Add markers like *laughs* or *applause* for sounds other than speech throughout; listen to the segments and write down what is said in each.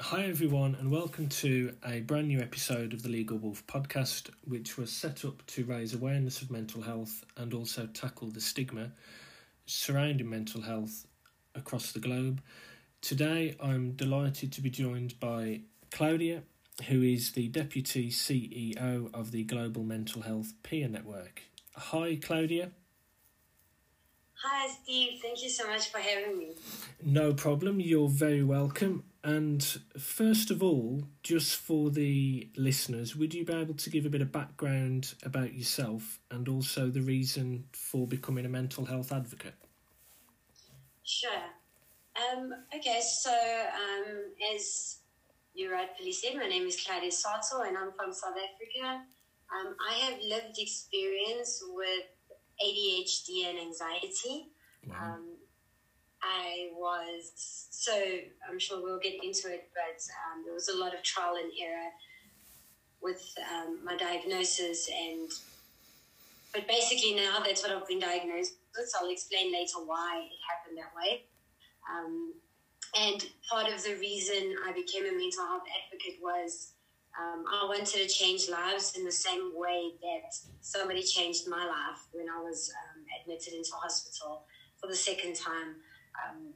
Hi, everyone, and welcome to a brand new episode of the Legal Wolf podcast, which was set up to raise awareness of mental health and also tackle the stigma surrounding mental health across the globe. Today, I'm delighted to be joined by Claudia, who is the Deputy CEO of the Global Mental Health Peer Network. Hi, Claudia. Hi, Steve. Thank you so much for having me. No problem. You're very welcome. And first of all, just for the listeners, would you be able to give a bit of background about yourself and also the reason for becoming a mental health advocate? Sure. Um, okay, so um, as you rightfully said, my name is Claudia Sartor and I'm from South Africa. Um, I have lived experience with ADHD and anxiety. Wow. Um, I was so I'm sure we'll get into it, but um, there was a lot of trial and error with um, my diagnosis, and but basically now that's what I've been diagnosed with. So I'll explain later why it happened that way. Um, and part of the reason I became a mental health advocate was um, I wanted to change lives in the same way that somebody changed my life when I was um, admitted into hospital for the second time um,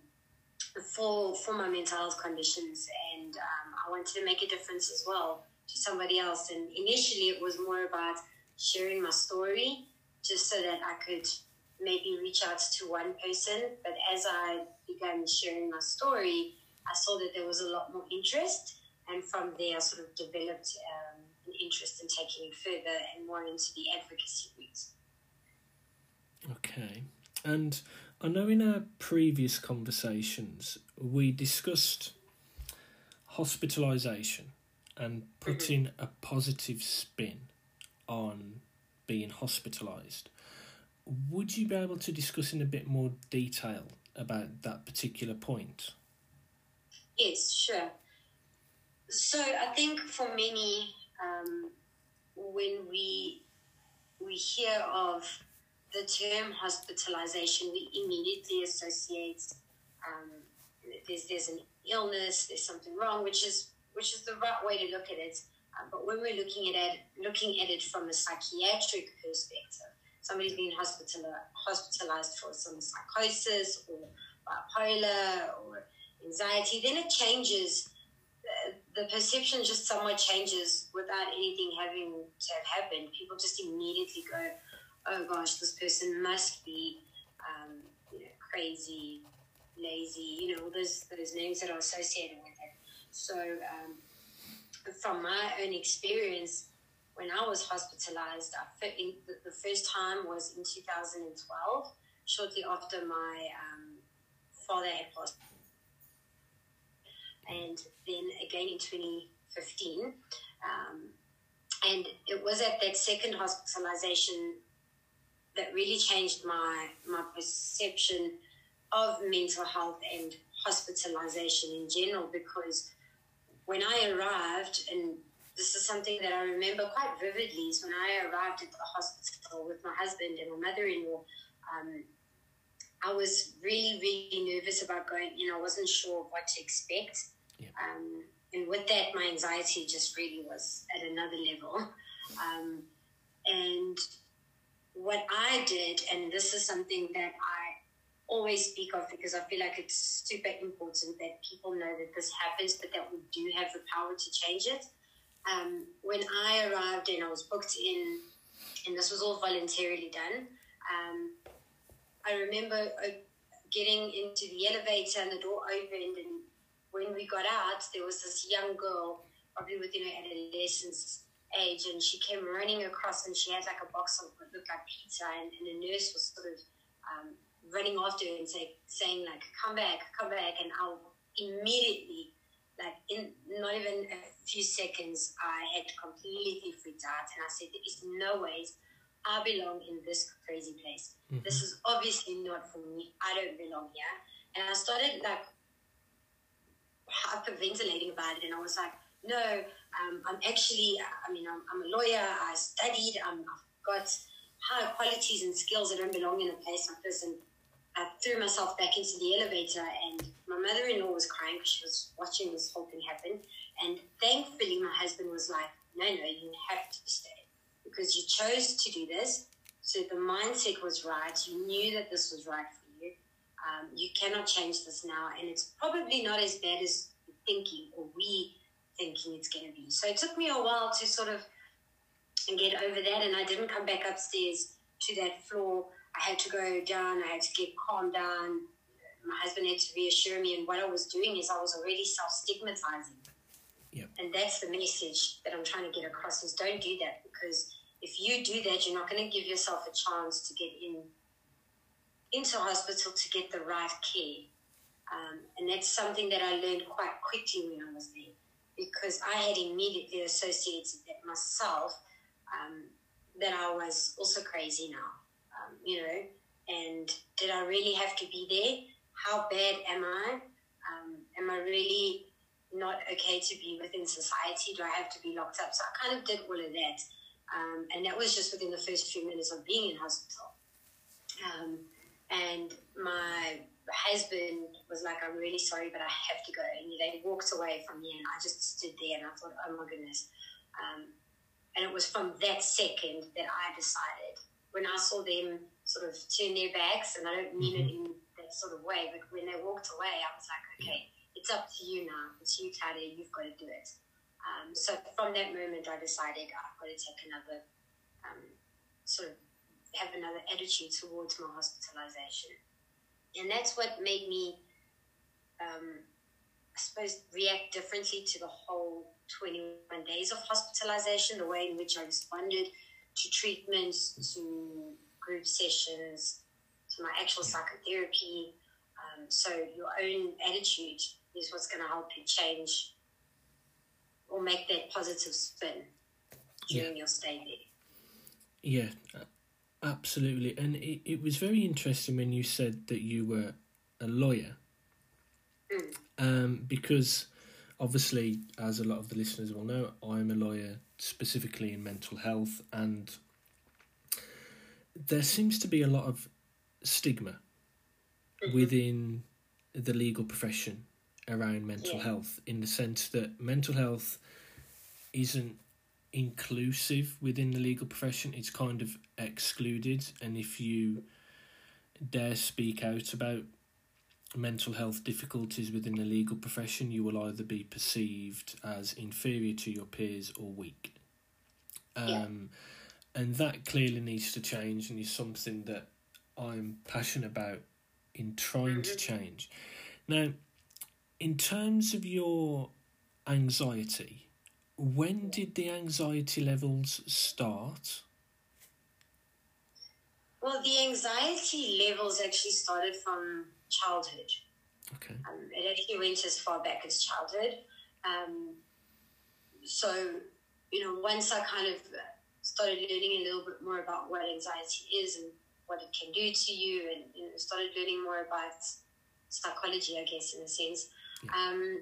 for for my mental health conditions, and um, I wanted to make a difference as well to somebody else. And initially, it was more about sharing my story, just so that I could maybe reach out to one person. But as I began sharing my story, I saw that there was a lot more interest and from there, I sort of developed um, an interest in taking it further and more into the advocacy route. Okay. And I know in our previous conversations we discussed hospitalisation and putting mm-hmm. a positive spin on being hospitalised. Would you be able to discuss in a bit more detail about that particular point? Yes, sure. So I think for many, um, when we we hear of the term hospitalization, we immediately associate um, there's there's an illness, there's something wrong, which is which is the right way to look at it. Uh, but when we're looking at it, looking at it from a psychiatric perspective, somebody's being hospital, hospitalized for some psychosis or bipolar or anxiety, then it changes the perception just somewhat changes without anything having to have happened. People just immediately go, "Oh gosh, this person must be, um, you know, crazy, lazy." You know, those those names that are associated with it. So, um, from my own experience, when I was hospitalized, I in, the, the, first time was in 2012, shortly after my um, father had passed and then again in 2015. Um, and it was at that second hospitalization that really changed my my perception of mental health and hospitalization in general because when I arrived and this is something that I remember quite vividly is when I arrived at the hospital with my husband and my mother-in-law um, I was really really nervous about going you know I wasn't sure what to expect yeah. Um, and with that, my anxiety just really was at another level. *laughs* Um, and what I did, and this is something that I always speak of because I feel like it's super important that people know that this happens, but that we do have the power to change it. Um, when I arrived and I was booked in, and this was all voluntarily done, um, I remember uh, getting into the elevator and the door opened and when we got out, there was this young girl, probably within her adolescence age, and she came running across and she had like a box of what looked like pizza, and, and the nurse was sort of um, running after her and say, saying like, "Come back, come back!" And I immediately, like in not even a few seconds, I had completely freaked out, and I said, "There is no ways." I belong in this crazy place. Mm-hmm. This is obviously not for me. I don't belong here. And I started like hyperventilating about it, and I was like, no, um, I'm actually, I mean, I'm, I'm, a lawyer. I studied. i have got high qualities and skills that don't belong in a place like this. And I threw myself back into the elevator, and my mother-in-law was crying because she was watching this whole thing happen. And thankfully, my husband was like, "No, no, you have to stay because you chose to do this. So the mindset was right. You knew that this was right for you. Um, you cannot change this now, and it's probably not as bad as thinking or we thinking it's going to be. So it took me a while to sort of get over that, and I didn't come back upstairs to that floor. I had to go down. I had to get calmed down. My husband had to reassure me, and what I was doing is I was already self stigmatizing. Yep. And that's the message that I'm trying to get across: is don't do that because if you do that, you're not going to give yourself a chance to get in into hospital to get the right care. Um, and that's something that I learned quite quickly when I was there because I had immediately associated that myself um, that I was also crazy now, um, you know. And did I really have to be there? How bad am I? Um, am I really not okay to be within society? Do I have to be locked up? So I kind of did all of that. Um, and that was just within the first few minutes of being in hospital. Um, and my husband was like, I'm really sorry, but I have to go. And they walked away from me, and I just stood there and I thought, oh my goodness. Um, and it was from that second that I decided, when I saw them sort of turn their backs, and I don't mean mm-hmm. it in that sort of way, but when they walked away, I was like, okay, it's up to you now. It's you, Tade. You've got to do it. Um, so from that moment, I decided I've got to take another um, sort of have another attitude towards my hospitalization, and that's what made me, um, I suppose, react differently to the whole 21 days of hospitalization, the way in which I responded to treatments, to group sessions, to my actual psychotherapy. Um, so your own attitude is what's going to help you change or make that positive spin during yeah. your stay there. Yeah, absolutely. And it, it was very interesting when you said that you were a lawyer. Mm. Um, because obviously, as a lot of the listeners will know, I'm a lawyer specifically in mental health, and there seems to be a lot of stigma mm-hmm. within the legal profession around mental yeah. health in the sense that mental health isn't inclusive within the legal profession, it's kind of excluded. And if you dare speak out about mental health difficulties within the legal profession, you will either be perceived as inferior to your peers or weak. Um, yeah. And that clearly needs to change, and is something that I'm passionate about in trying to mm-hmm. change. Now, in terms of your anxiety, when did the anxiety levels start? Well, the anxiety levels actually started from childhood. Okay. Um, it actually went as far back as childhood. Um, so, you know, once I kind of started learning a little bit more about what anxiety is and what it can do to you, and you know, started learning more about psychology, I guess, in a sense. Yeah. Um,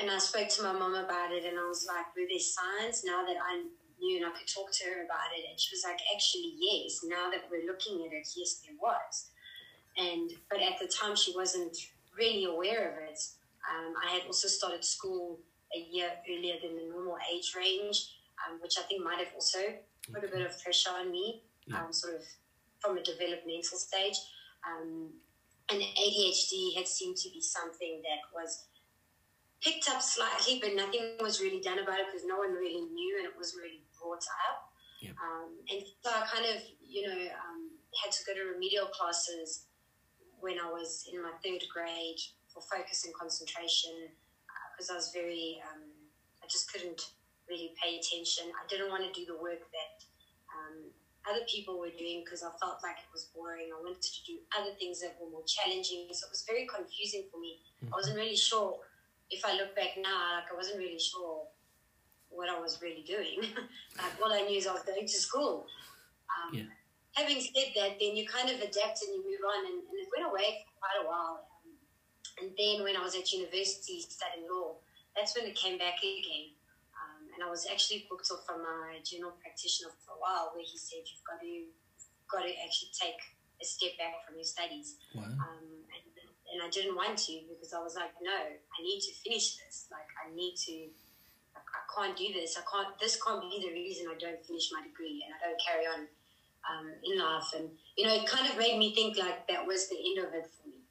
and I spoke to my mom about it, and I was like, "Were there signs now that I knew and I could talk to her about it?" And she was like, "Actually, yes. Now that we're looking at it, yes, there was." And but at the time, she wasn't really aware of it. Um, I had also started school a year earlier than the normal age range, um, which I think might have also put a bit of pressure on me, yeah. um, sort of from a developmental stage. Um, and ADHD had seemed to be something that was picked up slightly, but nothing was really done about it because no one really knew and it was really brought up. Yeah. Um, and so I kind of, you know, um, had to go to remedial classes when I was in my third grade for focus and concentration because uh, I was very, um, I just couldn't really pay attention. I didn't want to do the work that um, other people were doing because I felt like it was boring. I wanted to do other things that were more challenging. So it was very confusing for me. Mm-hmm. I wasn't really sure if I look back now, like I wasn't really sure what I was really doing. *laughs* like all I knew is I was going to school. Um, yeah. Having said that, then you kind of adapt and you move on, and, and it went away for quite a while. Um, and then when I was at university studying law, that's when it came back again. Um, and I was actually booked off from my general practitioner for a while, where he said you've got to got to actually take a step back from your studies. Wow. And I didn't want to because I was like, no, I need to finish this. Like, I need to. Like, I can't do this. I can't. This can't be the reason I don't finish my degree and I don't carry on um, in life. And you know, it kind of made me think like that was the end of it for me.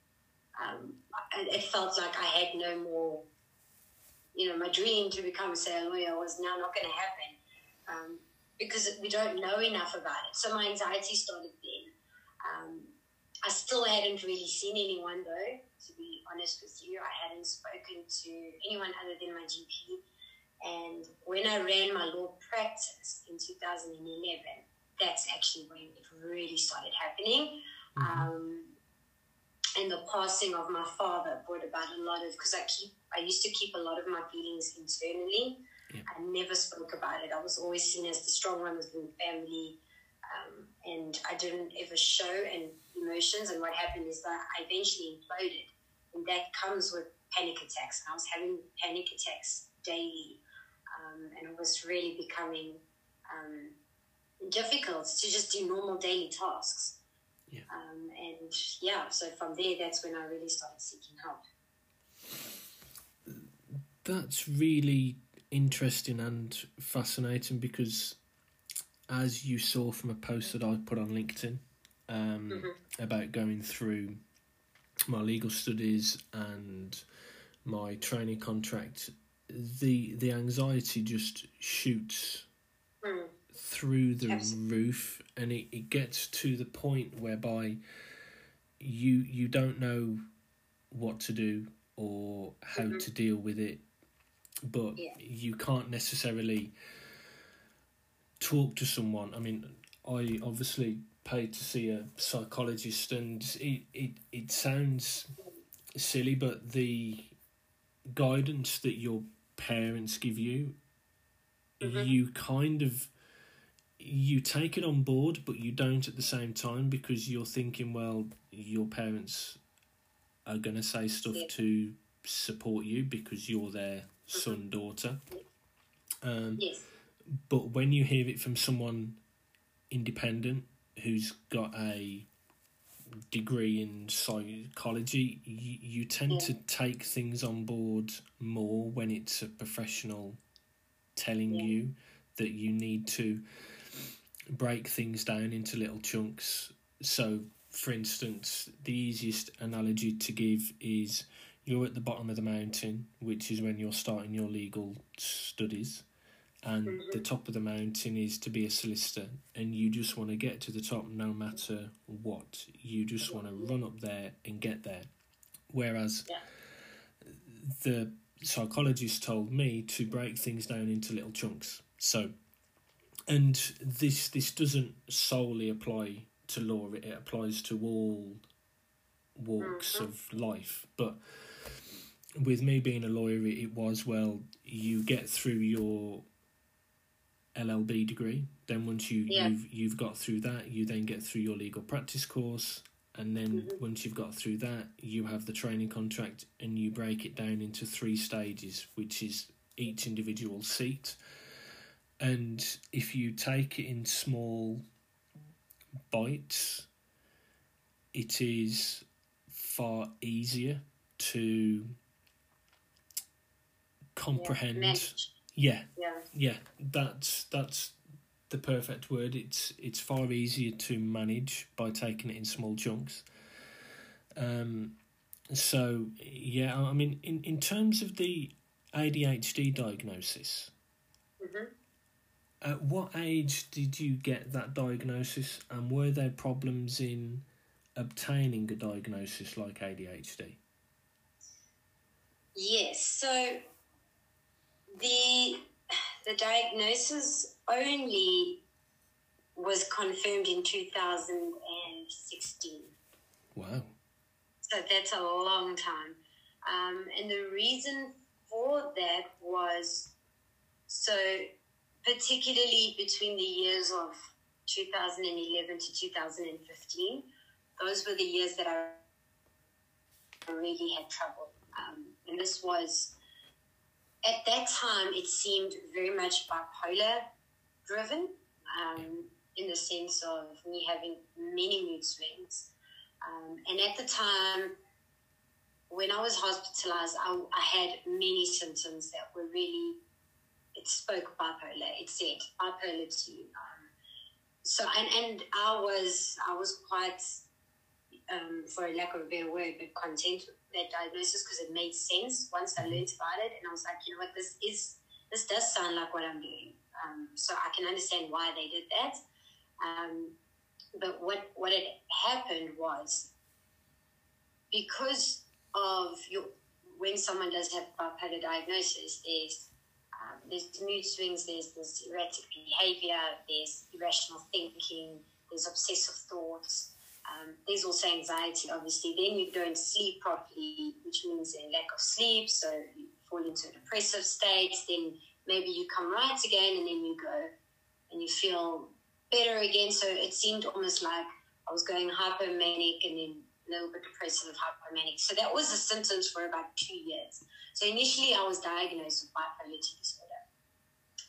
Um, it felt like I had no more. You know, my dream to become a lawyer was now not going to happen um, because we don't know enough about it. So my anxiety started then. Um, I still hadn't really seen anyone though, to be honest with you. I hadn't spoken to anyone other than my GP. And when I ran my law practice in 2011, that's actually when it really started happening. Mm-hmm. Um, and the passing of my father brought about a lot of because I keep I used to keep a lot of my feelings internally. Yeah. I never spoke about it. I was always seen as the strong one within the family, um, and I didn't ever show and emotions. And what happened is that I eventually imploded, and that comes with panic attacks. And I was having panic attacks daily, um, and it was really becoming um, difficult to just do normal daily tasks. Yeah. Um, and yeah, so from there, that's when I really started seeking help. That's really interesting and fascinating because, as you saw from a post that I put on LinkedIn um, mm-hmm. about going through my legal studies and my training contract, the the anxiety just shoots mm through the roof and it, it gets to the point whereby you you don't know what to do or how mm-hmm. to deal with it but yeah. you can't necessarily talk to someone i mean i obviously paid to see a psychologist and it it, it sounds silly but the guidance that your parents give you mm-hmm. you kind of you take it on board, but you don't at the same time because you're thinking, well, your parents are going to say stuff yeah. to support you because you're their mm-hmm. son, daughter. Um, yes. But when you hear it from someone independent who's got a degree in psychology, you, you tend yeah. to take things on board more when it's a professional telling yeah. you that you need to break things down into little chunks. So, for instance, the easiest analogy to give is you're at the bottom of the mountain, which is when you're starting your legal studies, and mm-hmm. the top of the mountain is to be a solicitor, and you just want to get to the top no matter what. You just want to run up there and get there. Whereas yeah. the psychologist told me to break things down into little chunks. So and this this doesn't solely apply to law; it applies to all walks mm-hmm. of life. But with me being a lawyer, it was well, you get through your LLB degree. Then once you yeah. you've you've got through that, you then get through your legal practice course, and then mm-hmm. once you've got through that, you have the training contract, and you break it down into three stages, which is each individual seat and if you take it in small bites, it is far easier to comprehend. Yeah, yeah, yeah. That's that's the perfect word. It's it's far easier to manage by taking it in small chunks. Um, so yeah, I mean, in in terms of the ADHD diagnosis. Mm-hmm at what age did you get that diagnosis, and were there problems in obtaining a diagnosis like ADHD? Yes. So the the diagnosis only was confirmed in 2016. Wow. So that's a long time. Um, and the reason for that was so particularly between the years of 2011 to 2015. Those were the years that I really had trouble. Um, and this was, at that time, it seemed very much bipolar driven um, in the sense of me having many mood swings. Um, and at the time, when I was hospitalized, I, I had many symptoms that were really, it spoke bipolar. It said bipolar 2. Um, so, and, and I was, I was quite, um, for lack of a better word, but content that diagnosis because it made sense once I learned about it. And I was like, you know what, this is, this does sound like what I'm doing. Um, so I can understand why they did that. Um, but what, what had happened was because of your when someone does have bipolar diagnosis, there's um, there's mood swings, there's this erratic behavior, there's irrational thinking, there's obsessive thoughts, um, there's also anxiety. Obviously, then you don't sleep properly, which means a lack of sleep, so you fall into a depressive state. Then maybe you come right again, and then you go and you feel better again. So it seemed almost like I was going hypomanic and then a little bit depressive hypomanic. So that was the symptoms for about two years. So initially, I was diagnosed with bipolar disorder,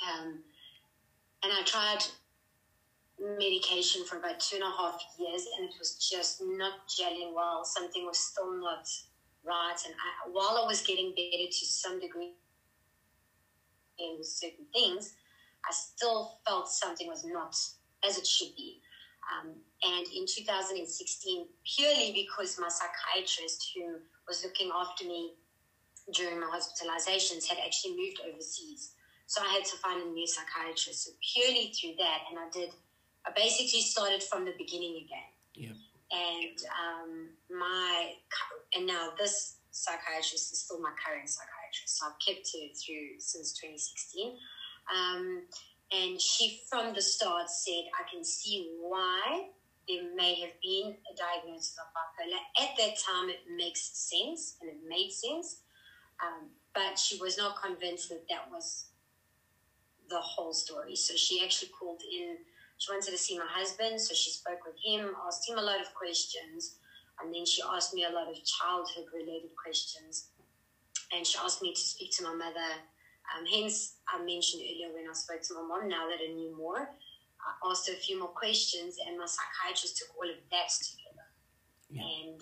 um, and I tried medication for about two and a half years, and it was just not gelling well. Something was still not right, and I, while I was getting better to some degree in certain things, I still felt something was not as it should be. Um, and in 2016, purely because my psychiatrist, who was looking after me during my hospitalizations, had actually moved overseas. So I had to find a new psychiatrist. So purely through that, and I did, I basically started from the beginning again. Yeah. And um, my, and now this psychiatrist is still my current psychiatrist. So I've kept her through since 2016. Um, and she, from the start, said, I can see why there may have been a diagnosis of bipolar. At that time, it makes sense and it made sense. Um, but she was not convinced that that was the whole story. So she actually called in. She wanted to see my husband, so she spoke with him, asked him a lot of questions, and then she asked me a lot of childhood related questions. And she asked me to speak to my mother um, hence, I mentioned earlier when I spoke to my mom, now that I knew more, I asked her a few more questions, and my psychiatrist took all of that together yeah. and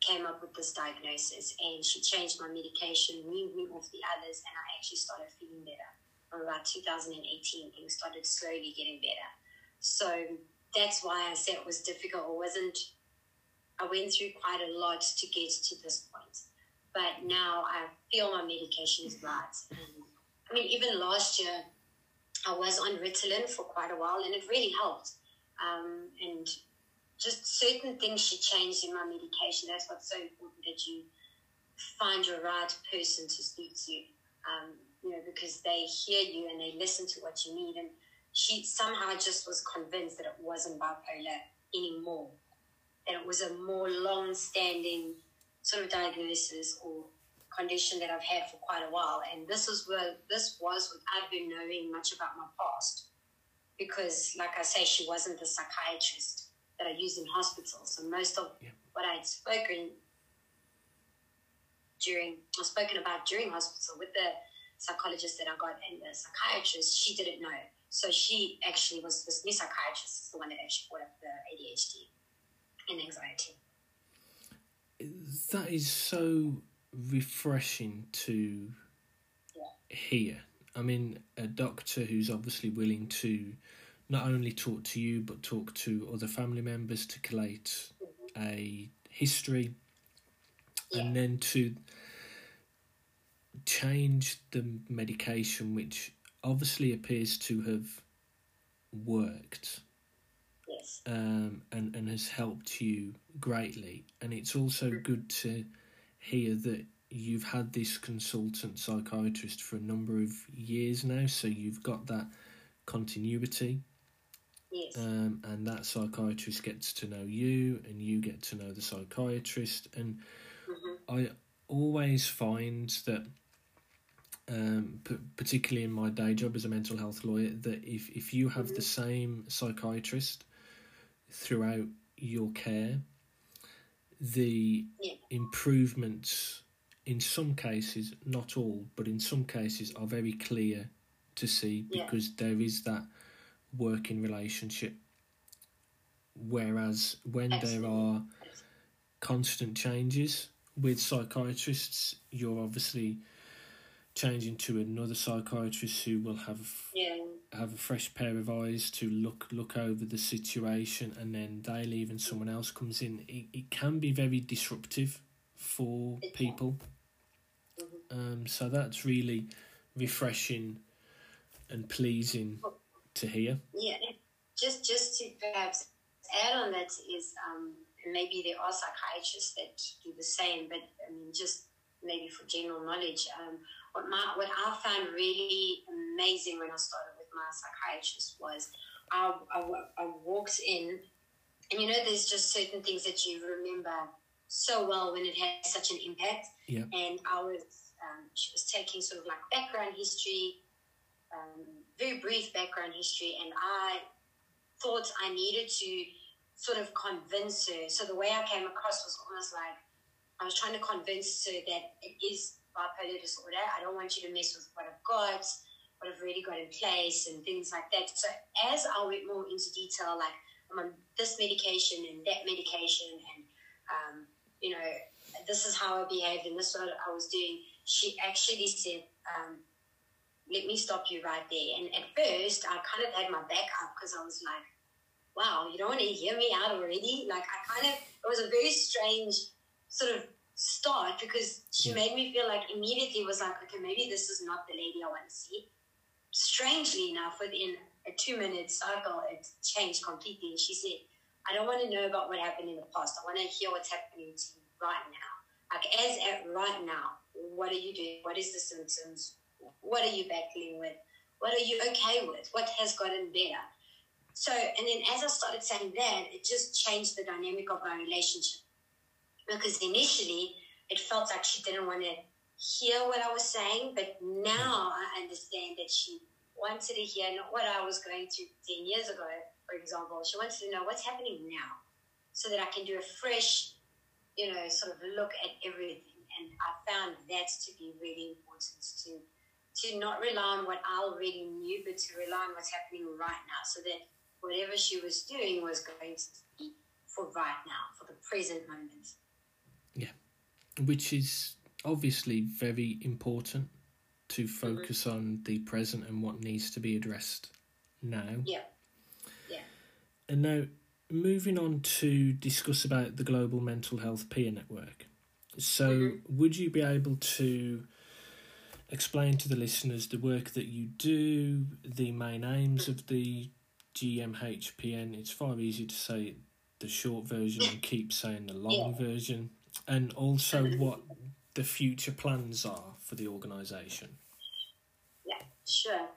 came up with this diagnosis. And she changed my medication, weaned me off the others, and I actually started feeling better. From about 2018, things started slowly getting better. So that's why I said it was difficult. It wasn't, I went through quite a lot to get to this point. But now I feel my medication is right. And, I mean, even last year, I was on Ritalin for quite a while, and it really helped. Um, and just certain things she changed in my medication. That's what's so important that you find your right person to speak to. Um, you know, because they hear you and they listen to what you need. And she somehow just was convinced that it wasn't bipolar anymore. That it was a more long-standing sort of diagnosis or condition that I've had for quite a while. And this is where this was without her knowing much about my past. Because, like I say, she wasn't the psychiatrist that I used in hospital. So most of yeah. what I had spoken during, or spoken about during hospital with the psychologist that I got and the psychiatrist, she didn't know. So she actually was this new psychiatrist, the one that actually brought up the ADHD and anxiety that is so refreshing to hear. I mean, a doctor who's obviously willing to not only talk to you but talk to other family members to collate mm-hmm. a history yeah. and then to change the medication, which obviously appears to have worked Yes. um, and, and has helped you greatly. And it's also good to hear that you've had this consultant psychiatrist for a number of years now, so you've got that continuity. Yes. Um, and that psychiatrist gets to know you, and you get to know the psychiatrist. And mm-hmm. I always find that, um, p- particularly in my day job as a mental health lawyer, that if, if you have the same psychiatrist throughout your care. The yeah. improvements, in some cases, not all, but in some cases, are very clear to see because yeah. there is that working relationship. Whereas when Absolutely. there are constant changes, with psychiatrists, you're obviously changing to another psychiatrist who will have yeah. have a fresh pair of eyes to look look over the situation, and then they leave and someone else comes in. It, it can be very disruptive for people. Mm-hmm. Um, so that's really refreshing and pleasing to hear. Yeah, just just to perhaps add on that is um, maybe there are psychiatrists that do the same, but I mean just maybe for general knowledge. Um, what my what I found really amazing when I started with my psychiatrist was I, I, I walked in, and you know, there's just certain things that you remember so well when it has such an impact. Yeah. And I was, um, she was taking sort of like background history, um, very brief background history, and I thought I needed to sort of convince her. So the way I came across was almost like I was trying to convince her that it is bipolar disorder. I don't want you to mess with what I've got, what I've already got in place, and things like that. So as I went more into detail, like I'm on this medication and that medication, and um, you know, this is how I behaved and this is what I was doing. She actually said, um, "Let me stop you right there." And at first, I kind of had my back up because I was like, "Wow, you don't want to hear me out already?" Like I kind of, it was a very strange sort of start because she made me feel like immediately was like, okay, maybe this is not the lady I want to see. Strangely enough, within a two minute cycle, it changed completely. And she said, I don't want to know about what happened in the past. I want to hear what's happening to you right now. Like, as at right now, what are you doing? What is the symptoms? What are you battling with? What are you okay with? What has gotten better? So, and then as I started saying that, it just changed the dynamic of our relationship because initially it felt like she didn't want to hear what I was saying, but now mm-hmm. I understand that she wanted to hear not what I was going through 10 years ago, for example. She wanted to know what's happening now so that I can do a fresh, you know, sort of look at everything. And I found that to be really important to to not rely on what I already knew, but to rely on what's happening right now so that whatever she was doing was going to be for right now, for the present moment which is obviously very important to Mm-hmm. focus mm-hmm. on the present and what needs to be addressed now. Yeah. Yeah. And now moving on to discuss about the global mental health peer network. So mm-hmm. would you be able to explain to the listeners the work that you do, the main aims of the GMHPN? It's far easier to say the short version and keep saying the long yeah. version and also what the future plans are for the organisation. Yeah, sure.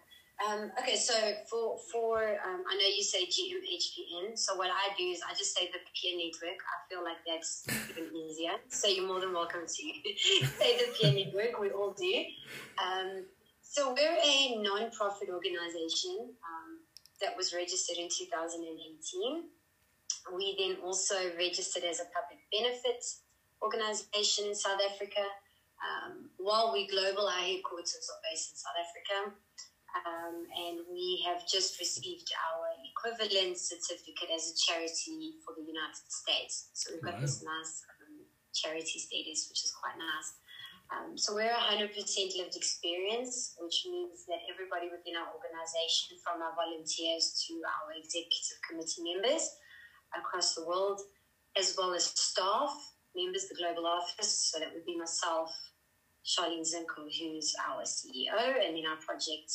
Um, okay, so for for um, I know you say GMHPN. So what I do is I just say the peer network. I feel like that's even easier. So you're more than welcome to *laughs* say the peer network. We all do. Um, so we're a non-profit organisation um, that was registered in 2018. We then also registered as a public benefit organization in South Africa. Um, while we global, our headquarters are based in South Africa. Um, and we have just received our equivalent certificate as a charity for the United States. So we've got wow. this nice um, charity status, which is quite nice. Um, so we're 100% lived experience, which means that everybody within our organization, from our volunteers to our executive committee members across the world, as well as staff, members, of the global office. So that would be myself, Charlene Sunkel, who's our CEO, and then our project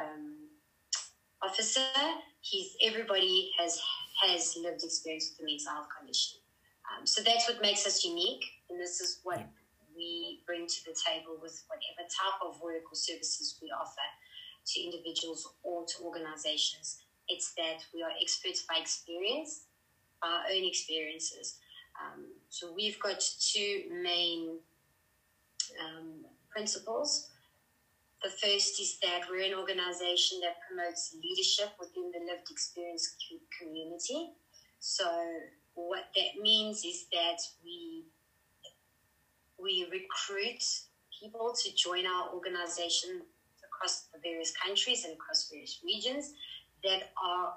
um, officer. He's everybody has has lived experience with the mental health condition. Um, so that's what makes us unique, and this is what we bring to the table with whatever type of work or services we offer to individuals or to organizations. It's that we are experts by experience, our own experiences. Um, so we've got two main um, principles. The first is that we're an organization that promotes leadership within the lived experience community. So what that means is that we we recruit people to join our organization across the various countries and across various regions that are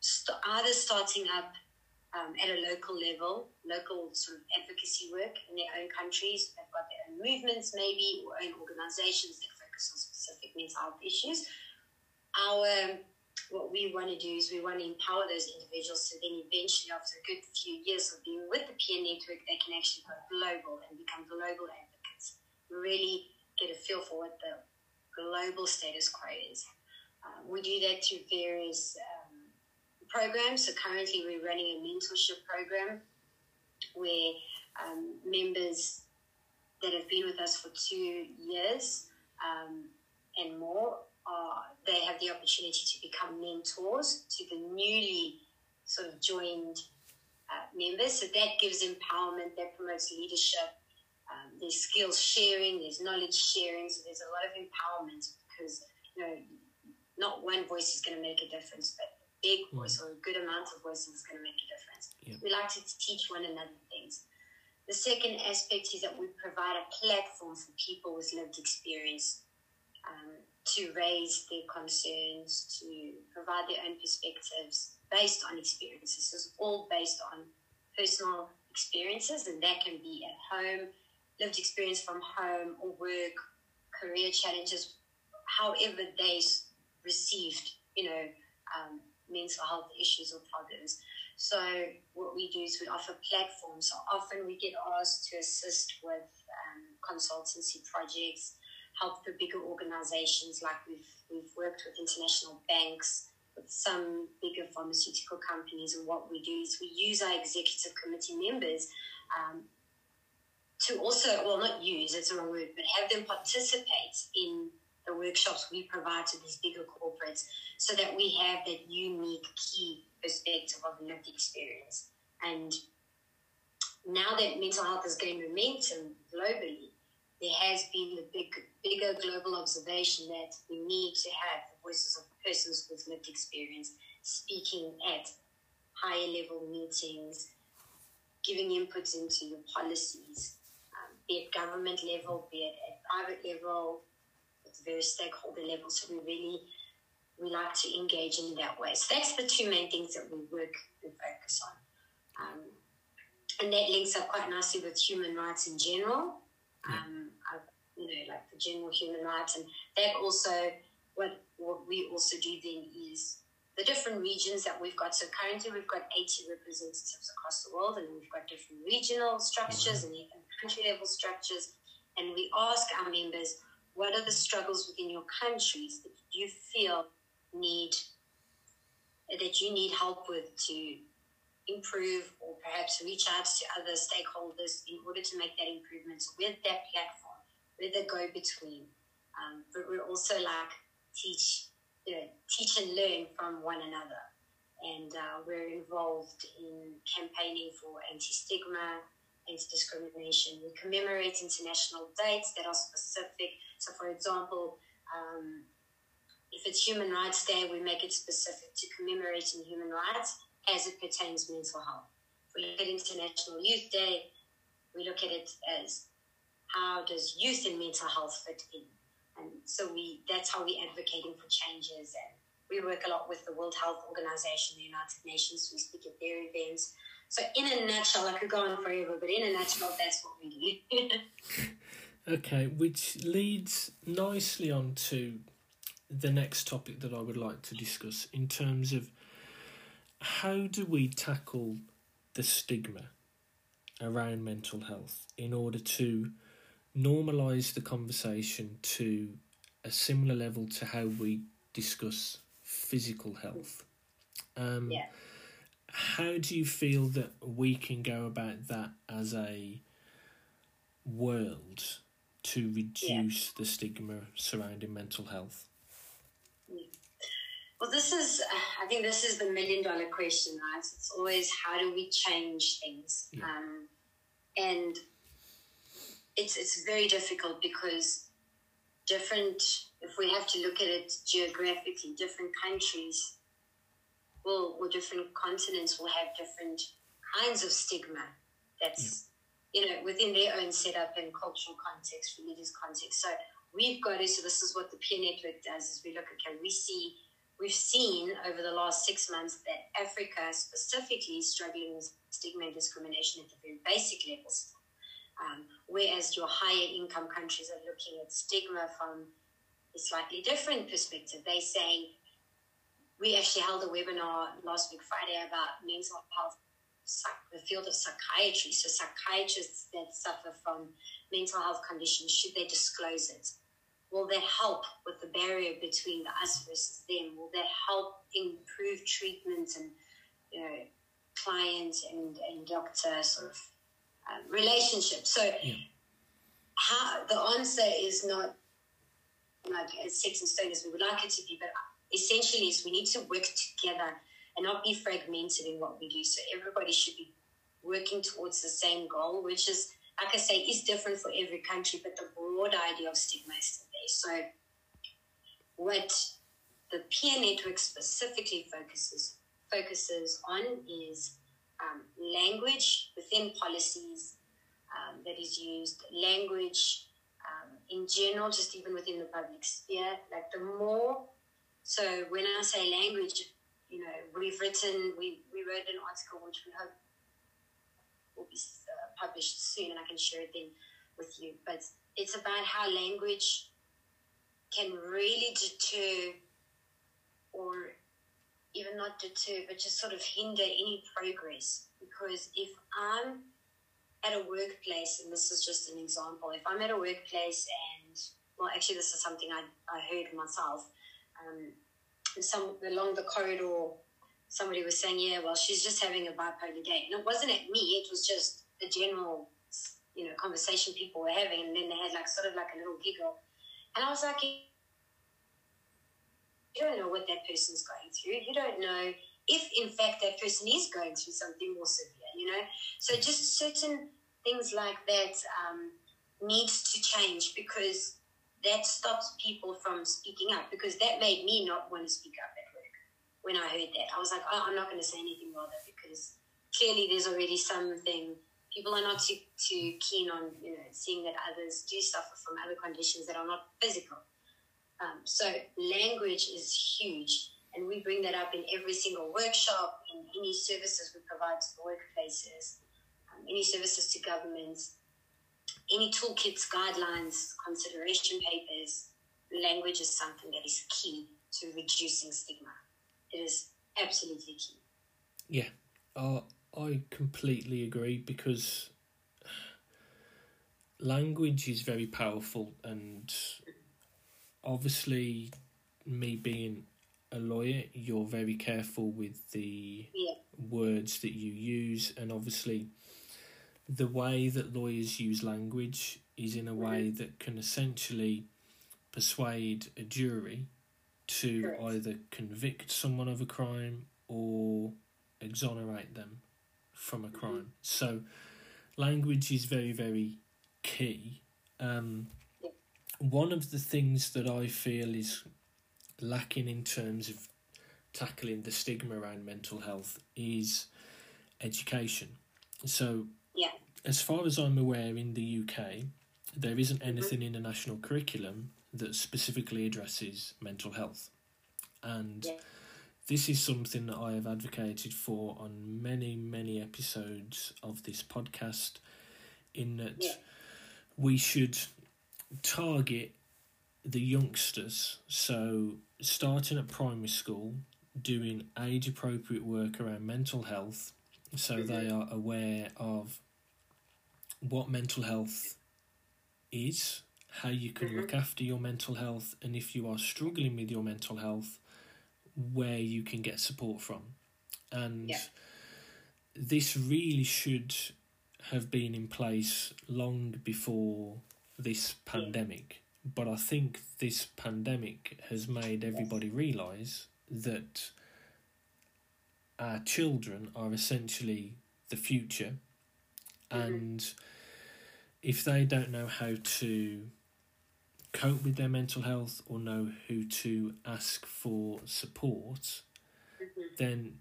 st- either starting up um, at a local level, local sort of advocacy work in their own countries. They've got their own movements, maybe, or own organizations that focus on specific mental health issues. Our what we want to do is we want to empower those individuals so then eventually after a good few years of being with the peer network they can actually go global and become global advocates really get a feel for what the global status quo is um, we do that through various programs so currently we're running a mentorship program where um, members that have been with us for two years um, and more are they have the opportunity to become mentors to the newly sort of joined uh, members. So that gives empowerment, that promotes leadership. Um, there's skills sharing, there's knowledge sharing, so there's a lot of empowerment because you know not one voice is going to make a difference, but big mm. voice or a good amount of voices is going to make a difference. Yep. We like to teach one another things. The second aspect is that we provide a platform for people with lived experience um, to raise their concerns, to provide their own perspectives based on experiences. It's all based on personal experiences, and that can be at home, lived experience from home or work, career challenges, however they received, you know, um, mental health issues or problems. So what we do is we offer platforms. So often we get asked to assist with um, consultancy projects help the bigger organizations like we've, we've worked with international banks, with some bigger pharmaceutical companies. And what we do is we use our executive committee members um, to also, well, not use, it's a wrong word, but have them participate in the workshops we provide to these bigger corporates so that we have that unique key perspective of lived experience. And now that mental health is gaining momentum globally, there has been a big, bigger global observation that we need to have the voices of persons with lived experience speaking at higher level meetings, giving input into your policies, um, be it government level, be it at private level, various stakeholder levels. So we really we like to engage in that way. So that's the two main things that we work and focus on. Um, and that links up quite nicely with human rights in general um, you know, like the general human rights. And that also, what, what we also do then is the different regions that we've got. So currently we've got 80 representatives across the world, and we've got different regional structures and even country level structures. And we ask our members, what are the struggles within your countries that you feel need that you need help with to improve or perhaps reach out to other stakeholders in order to make that improvement so with that platform. We're the go between. Um, but we're also like teach, you know, teach and learn from one another. And uh, we're involved in campaigning for anti stigma, anti discrimination. We commemorate international dates that are specific. So, for example, um, if it's Human Rights Day, we make it specific to commemorating human rights as it pertains to mental health. If we look at International Youth Day, we look at it as how does youth and mental health fit in? And so we that's how we're advocating for changes and we work a lot with the World Health Organization, the United Nations, we speak at their events. So in a nutshell, I could go on forever, but in a nutshell that's what we do. *laughs* okay, which leads nicely on to the next topic that I would like to discuss in terms of how do we tackle the stigma around mental health in order to normalize the conversation to a similar level to how we discuss physical health? Um, yeah. How do you feel that we can go about that as a world to reduce yeah. the stigma surrounding mental health? Well, this is, I think this is the million dollar question, right? It's always how do we change things? Yeah. Um, and it's, it's very difficult because different, if we have to look at it geographically, different countries will, or different continents will have different kinds of stigma that's, yeah. you know, within their own setup and cultural context, religious context. So we've got to, so this is what the peer network does is we look at, can we see we've seen over the last six months that Africa specifically is struggling with stigma and discrimination at the very basic levels. Um, whereas your higher income countries are looking at stigma from a slightly different perspective. They're saying, we actually held a webinar last week, Friday, about mental health, the field of psychiatry. So, psychiatrists that suffer from mental health conditions, should they disclose it? Will that help with the barrier between the us versus them? Will that help improve treatment and you know client and, and doctor sort of um, relationship? So yeah. how the answer is not like as set in stone as we would like it to be, but essentially is we need to work together and not be fragmented in what we do. So everybody should be working towards the same goal, which is like I say, is different for every country, but the broad idea of stigma is still there. So, what the peer network specifically focuses focuses on is um, language within policies um, that is used, language um, in general, just even within the public sphere. Like the more, so when I say language, you know, we've written, we, we wrote an article which we hope will be uh, published soon, and I can share it then with you. But it's about how language can really deter, or even not deter, but just sort of hinder any progress. Because if I'm at a workplace, and this is just an example, if I'm at a workplace and, well, actually, this is something I, I heard myself. Um, some along the corridor, somebody was saying, "Yeah, well, she's just having a bipolar day," and it wasn't at me. It was just a general, you know, conversation people were having, and then they had like sort of like a little giggle, and I was like, you don't know what that person's going through. You don't know if, in fact, that person is going through something more severe. You know, so just certain things like that um, needs to change because that stops people from speaking up. Because that made me not want to speak up at work when I heard that. I was like, oh, I'm not going to say anything rather because clearly there's already something people are not too, too keen on you know seeing that others do suffer from other conditions that are not physical. Um, so language is huge, and we bring that up in every single workshop, in any services we provide to the workplaces, um, any services to governments, any toolkits, guidelines, consideration papers. Language is something that is key to reducing stigma. It is absolutely key. Yeah. Uh, I completely agree because language is very powerful, and obviously, me being a lawyer, you're very careful with the yeah. words that you use, and obviously, the way that lawyers use language is in a way mm-hmm. that can essentially persuade a jury to Correct. either convict someone of a crime or exonerate them from a crime. So, language is very, very key. Um, one of the things that I feel is lacking in terms of tackling the stigma around mental health is education. So. As far as I'm aware, in the UK, there isn't anything in the national curriculum that specifically addresses mental health. And yeah this is something that I have advocated for on many, many episodes of this podcast, in that yeah. we should target the youngsters. So, starting at primary school, doing age appropriate work around mental health so mm-hmm. they are aware of what mental health is, how you can mm-hmm. look after your mental health, and if you are struggling with your mental health, where you can get support from. And yeah. this really should have been in place long before this pandemic. But I think this pandemic has made everybody realise that our children are essentially the future. Mm-hmm. And if they don't know how to cope with their mental health or know who to ask for support, mm-hmm. then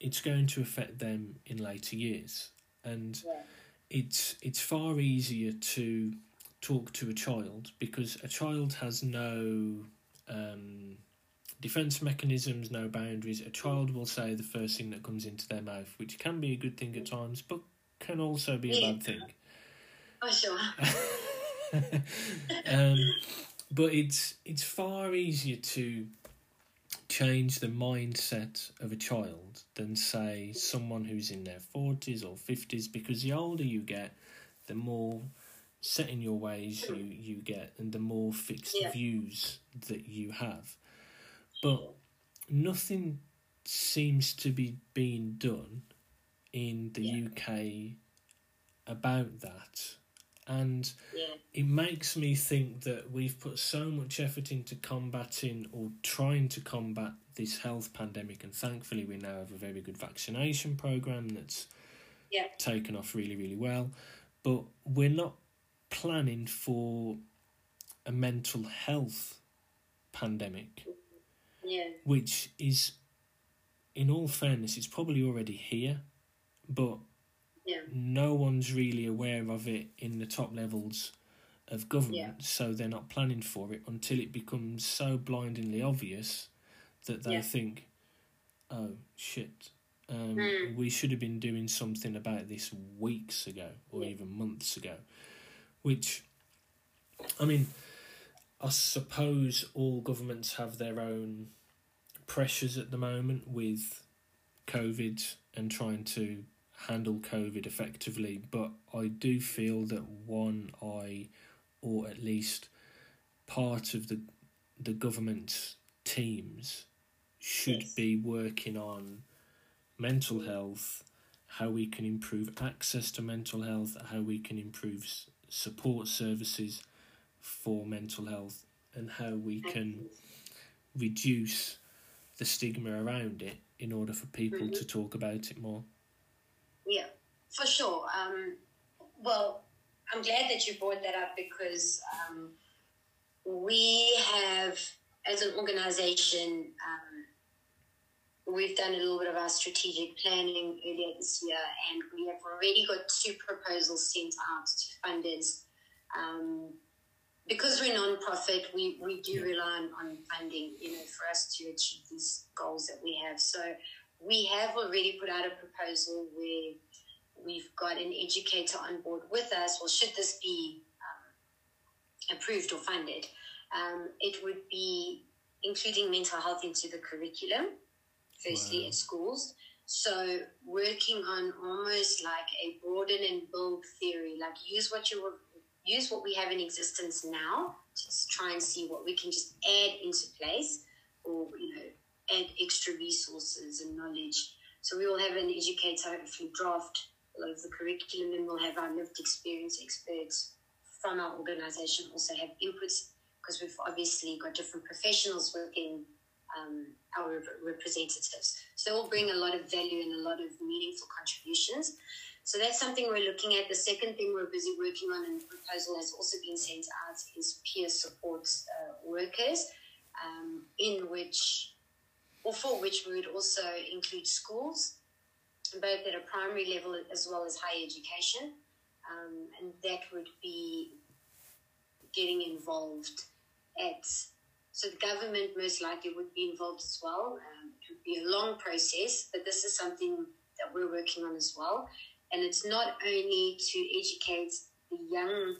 it's going to affect them in later years. And yeah. it's it's far easier to talk to a child because a child has no um, defense mechanisms, no boundaries. A child will say the first thing that comes into their mouth, which can be a good thing at times, but can also be a bad thing. Oh, sure. *laughs* um, but it's it's far easier to change the mindset of a child than say someone who's in their 40s or 50s because the older you get the more set in your ways you, you get and the more fixed Yeah. views that you have but nothing seems to be being done in the Yeah. UK about that and Yeah. it makes me think that we've put so much effort into combating or trying to combat this health pandemic, and thankfully we now have a very good vaccination program that's Yeah. taken off really, really well. But we're not planning for a mental health pandemic, Yeah. which is, in all fairness, it's probably already here, but Yeah. no one's really aware of it in the top levels of government, Yeah. so they're not planning for it until it becomes so blindingly obvious that they Yeah. think, oh shit, um, Mm. we should have been doing something about this weeks ago or Yeah. even months ago. Which, I mean, I suppose all governments have their own pressures at the moment with COVID and trying to handle COVID effectively, but I do feel that one eye, or at least part of the the government teams, should Yes. be working on mental health, how we can improve access to mental health, how we can improve s- support services for mental health, and how we can reduce the stigma around it in order for people Mhm. to talk about it more. Yeah, for sure. Um, well, I'm glad that you brought that up because um, we have, as an organization, um, we've done a little bit of our strategic planning earlier this year, and we have already got two proposals sent out to funders. Um, because we're non-profit, we, we do rely on, on funding, you know, for us to achieve these goals that we have. So we have already put out a proposal where we've got an educator on board with us. Well, should this be um, approved or funded, um, it would be including mental health into the curriculum, firstly Wow. at schools. So working on almost like a broaden and build theory, like use what you use what we have in existence now to try and see what we can just add into place, or you know add extra resources and knowledge. So we will have an educator hopefully draft a lot of the curriculum, and we'll have our lived experience experts from our organisation also have inputs because we've obviously got different professionals within um, our representatives. So they'll bring a lot of value and a lot of meaningful contributions. So that's something we're looking at. The second thing we're busy working on, and the proposal has also been sent out, is peer support uh, workers, um, in which, or for which we would also include schools, both at a primary level as well as higher education. Um, and that would be getting involved at, so the government most likely would be involved as well. Um, it would be a long process, but this is something that we're working on as well. And it's not only to educate the young,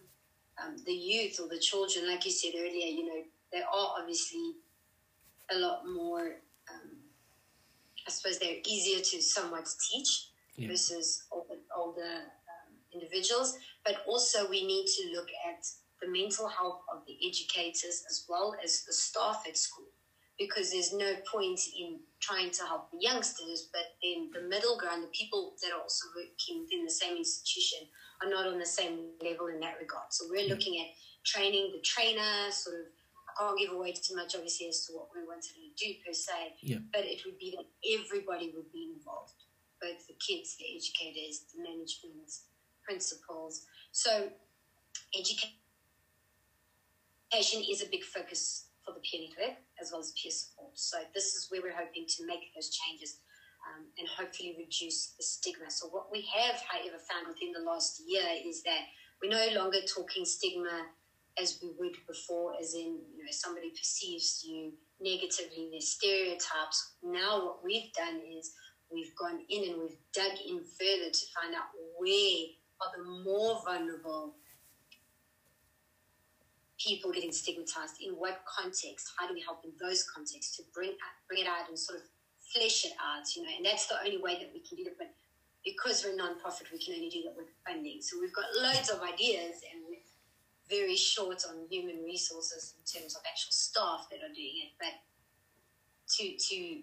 um, the youth or the children, like you said earlier, you know, there are obviously a lot more, I suppose they're easier to somewhat teach Yeah. versus older, older um, individuals. But also, we need to look at the mental health of the educators as well as the staff at school because there's no point in trying to help the youngsters, but then the middle ground, the people that are also working within the same institution, are not on the same level in that regard. So we're looking at training the trainer, sort of. I can't give away too much, obviously, as to what we wanted to do per se, Yeah. but it would be that everybody would be involved, both the kids, the educators, the management, principals. So education is a big focus for the peer network as well as peer support. So this is where we're hoping to make those changes um, and hopefully reduce the stigma. So what we have, however, found within the last year is that we're no longer talking stigma as we would before, as in, you know, somebody perceives you negatively, there's stereotypes. Now, what we've done is we've gone in and we've dug in further to find out where are the more vulnerable people getting stigmatized, in what context, how do we help in those contexts to bring, bring it out and sort of flesh it out, you know, and that's the only way that we can do it. But because we're a non-profit, we can only do that with funding. So we've got loads of ideas and very short on human resources in terms of actual staff that are doing it. But to to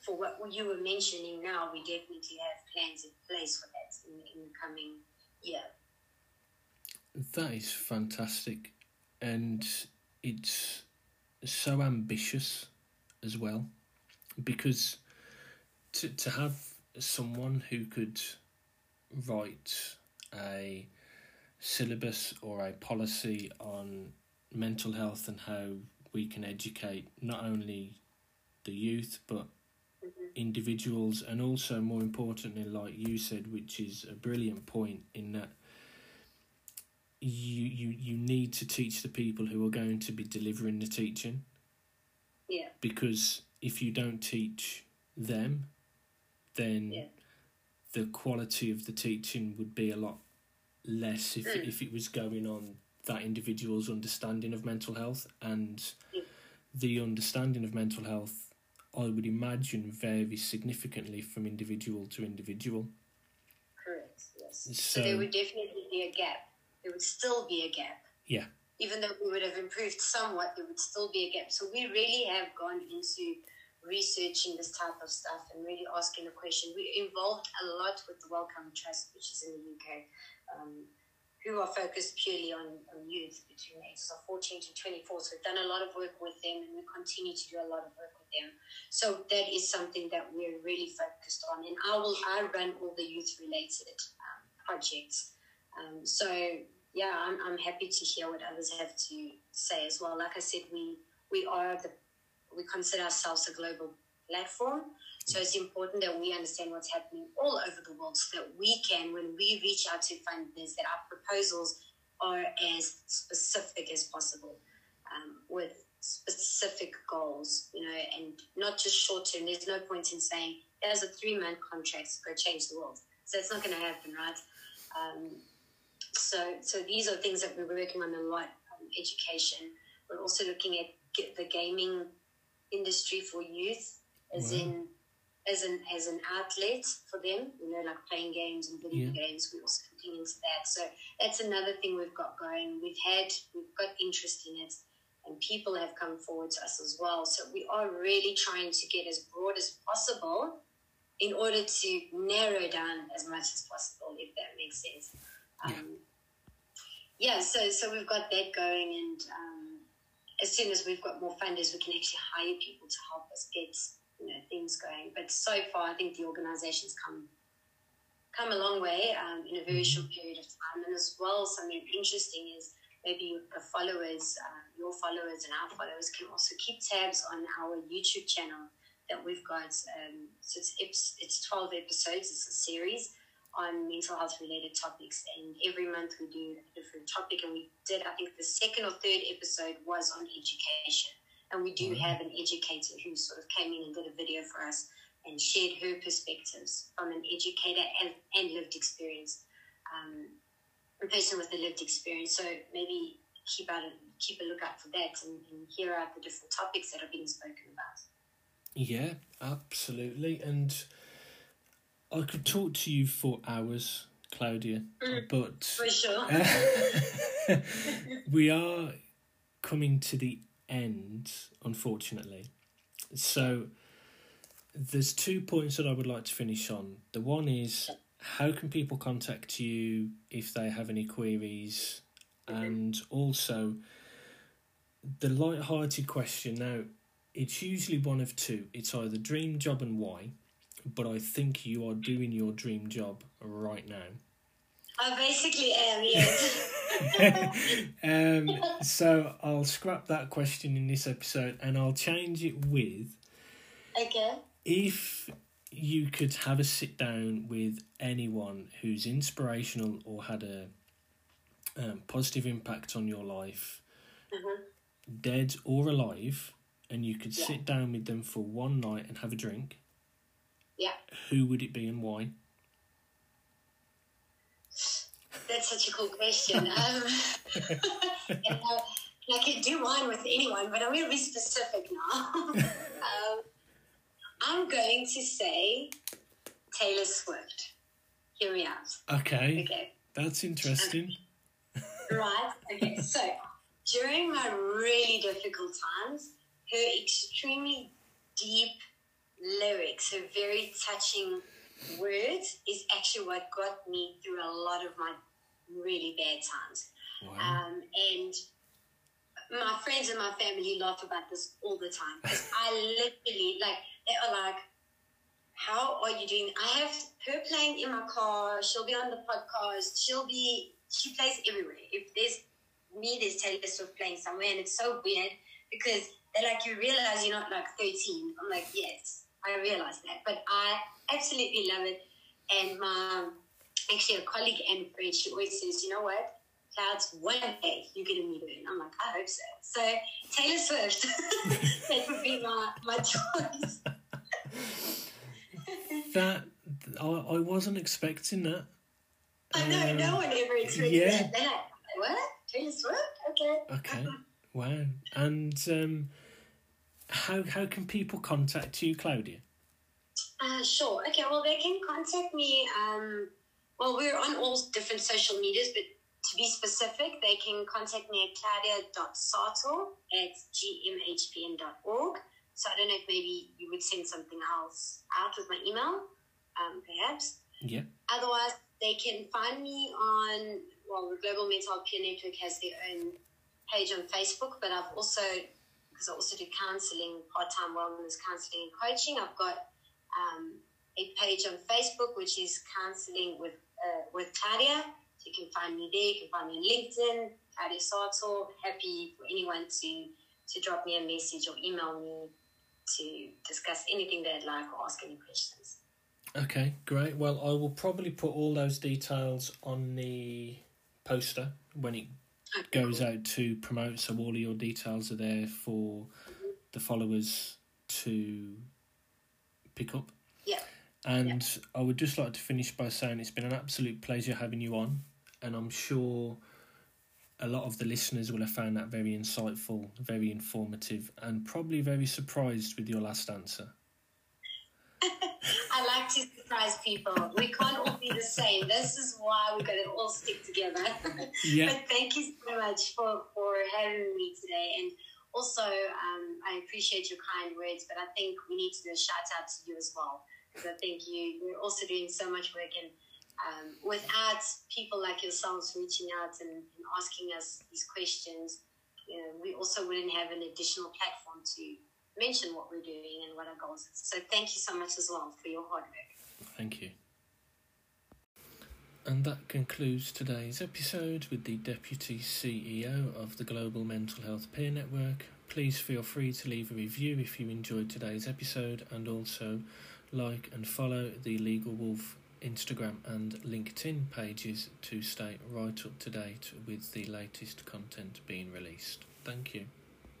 for what you were mentioning now, we definitely have plans in place for that in, in the coming year. That is fantastic, and it's so ambitious as well, because to to have someone who could write a syllabus or a policy on mental health and how we can educate not only the youth but Mm-hmm. individuals and also more importantly like you said which is a brilliant point in that you you you need to teach the people who are going to be delivering the teaching Yeah, because if you don't teach them then Yeah. the quality of the teaching would be a lot less if Mm. if it was going on that individual's understanding of mental health and Yeah. the understanding of mental health I would imagine varies significantly from individual to individual. correct. Yes. So, So- there would definitely be a gap. There would still be a gap. Yeah. Even though we would have improved somewhat, there would still be a gap. So we really have gone into researching this type of stuff and really asking the question. We involved a lot with the Wellcome Trust, which is in the UK, um, who are focused purely on, on youth between the ages of 14 to 24. So we've done a lot of work with them and we continue to do a lot of work with them. So that is something that we're really focused on. And I will I run all the youth related um, projects. Um, so yeah, I'm, I'm happy to hear what others have to say as well. Like I said, we we are the we consider ourselves a global platform. So it's important that we understand what's happening all over the world so that we can, when we reach out to funders, that our proposals are as specific as possible um, with specific goals, you know, and not just short term. There's no point in saying, there's a three month contract to go change the world. So it's not going to happen, right? Um, so, so these are things that we're working on a lot. Um, education. We're also looking at the gaming industry for youth, as Wow. in as an as an outlet for them. You know, like playing games and video Yeah. games. We're also looking into that. So that's another thing we've got going. We've had we've got interest in it, and people have come forward to us as well. So we are really trying to get as broad as possible in order to narrow down as much as possible, if that makes sense. Um, yeah. so so we've got that going, and um, as soon as we've got more funders, we can actually hire people to help us get you know things going. But so far, I think the organisation's come come a long way um, in a very short period of time, and as well, something interesting is maybe the followers, uh, your followers, and our followers can also keep tabs on our YouTube channel that we've got. Um, so it's it's twelve episodes. It's a series on mental health related topics, and every month we do a different topic. And we did, I think, the second or third episode was on education, and we do Mhm. have an educator who sort of came in and did a video for us and shared her perspectives from an educator and, and lived experience. Um, a person with a lived experience. So maybe keep out a, keep a lookout for that and, and hear out the different topics that are being spoken about. Yeah, absolutely. And I could talk to you for hours, Claudia, but For sure. *laughs* we are coming to the end, unfortunately. So there's two points that I would like to finish on. The one is how can people contact you if they have any queries, mm-hmm. and also the light-hearted question. Now, it's usually one of two. It's either dream job and why, but I think you are doing your dream job right now. I basically am, yes. *laughs* um, so I'll scrap that question in this episode and I'll change it with okay. if you could have a sit down with anyone who's inspirational or had a um, positive impact on your life, Mhm. dead or alive, and you could Yeah. sit down with them for one night and have a drink, Yeah. who would it be and why? That's such a cool question. *laughs* Um, *laughs* and, uh, I can do wine with anyone, but I'm going to be specific now. *laughs* um, I'm going to say Taylor Swift. Hear me out. Okay, Okay. that's interesting. Right. Okay. So during my really difficult times, her extremely deep lyrics, her very touching words, is actually what got me through a lot of my really bad times. Wow. Um, and my friends and my family laugh about this all the time because *laughs* I literally like they are like, "How are you doing?" I have her playing in my car. She'll be on the podcast. She'll be she plays everywhere. If there's me, there's Taylor Swift playing somewhere, and it's so weird because they're like, "You realize you're not like 13." I'm like, "Yes, I realize that," but I absolutely love it. And my actually a colleague and friend, she always says, "You know what?" clouds one day you're going to meet her. And I'm like, I hope so. So Taylor Swift, *laughs* that would be my, my choice. that I, I wasn't expecting that. I know, Um, no one ever expects yeah. that. Like, what? Taylor Swift? Okay. Okay. Wow. And um, how how can people contact you, Claudia? Uh, sure. Okay, well, they can contact me. Um, well, we're on all different social medias, but to be specific, they can contact me at claudia.sartor at gmhpn.org. So I don't know if maybe you would send something else out with my email, um, perhaps. Yeah. Otherwise, they can find me on, well, the Global Mental Health Peer Network has their own page on Facebook, but I've also, because I also do counseling, part time wellness counseling and coaching, I've got um, a page on Facebook which is counseling with uh, with Claudia. So you can find me there. You can find me on LinkedIn, Claudia Sartor. Happy for anyone to to drop me a message or email me to discuss anything they'd like or ask any questions. Okay, great. Well, I will probably put all those details on the poster when it Okay, goes out to promote, so all of your details are there for the followers to pick up. Yeah. And I would just like to finish by saying it's been an absolute pleasure having you on, and I'm sure a lot of the listeners will have found that very insightful, very informative, and probably very surprised with your last answer. *laughs* I like to surprise people. We can't all be the same. This is why we're going to all stick together. *laughs* Yeah. But thank you so much for, for having me today. And also, um, I appreciate your kind words, but I think we need to do a shout out to you as well. Because I think you, you're also doing so much work. And um, without people like yourselves reaching out and, and asking us these questions, you know, we also wouldn't have an additional platform to mention what we're doing and what our goals is. So thank you so much as well for your hard work. Thank you. And that concludes today's episode with the Deputy CEO of the Global Mental Health Peer Network. Please feel free to leave a review if you enjoyed today's episode and also like and follow the Legal Wolf Instagram and LinkedIn pages to stay right up to date with the latest content being released. Thank you.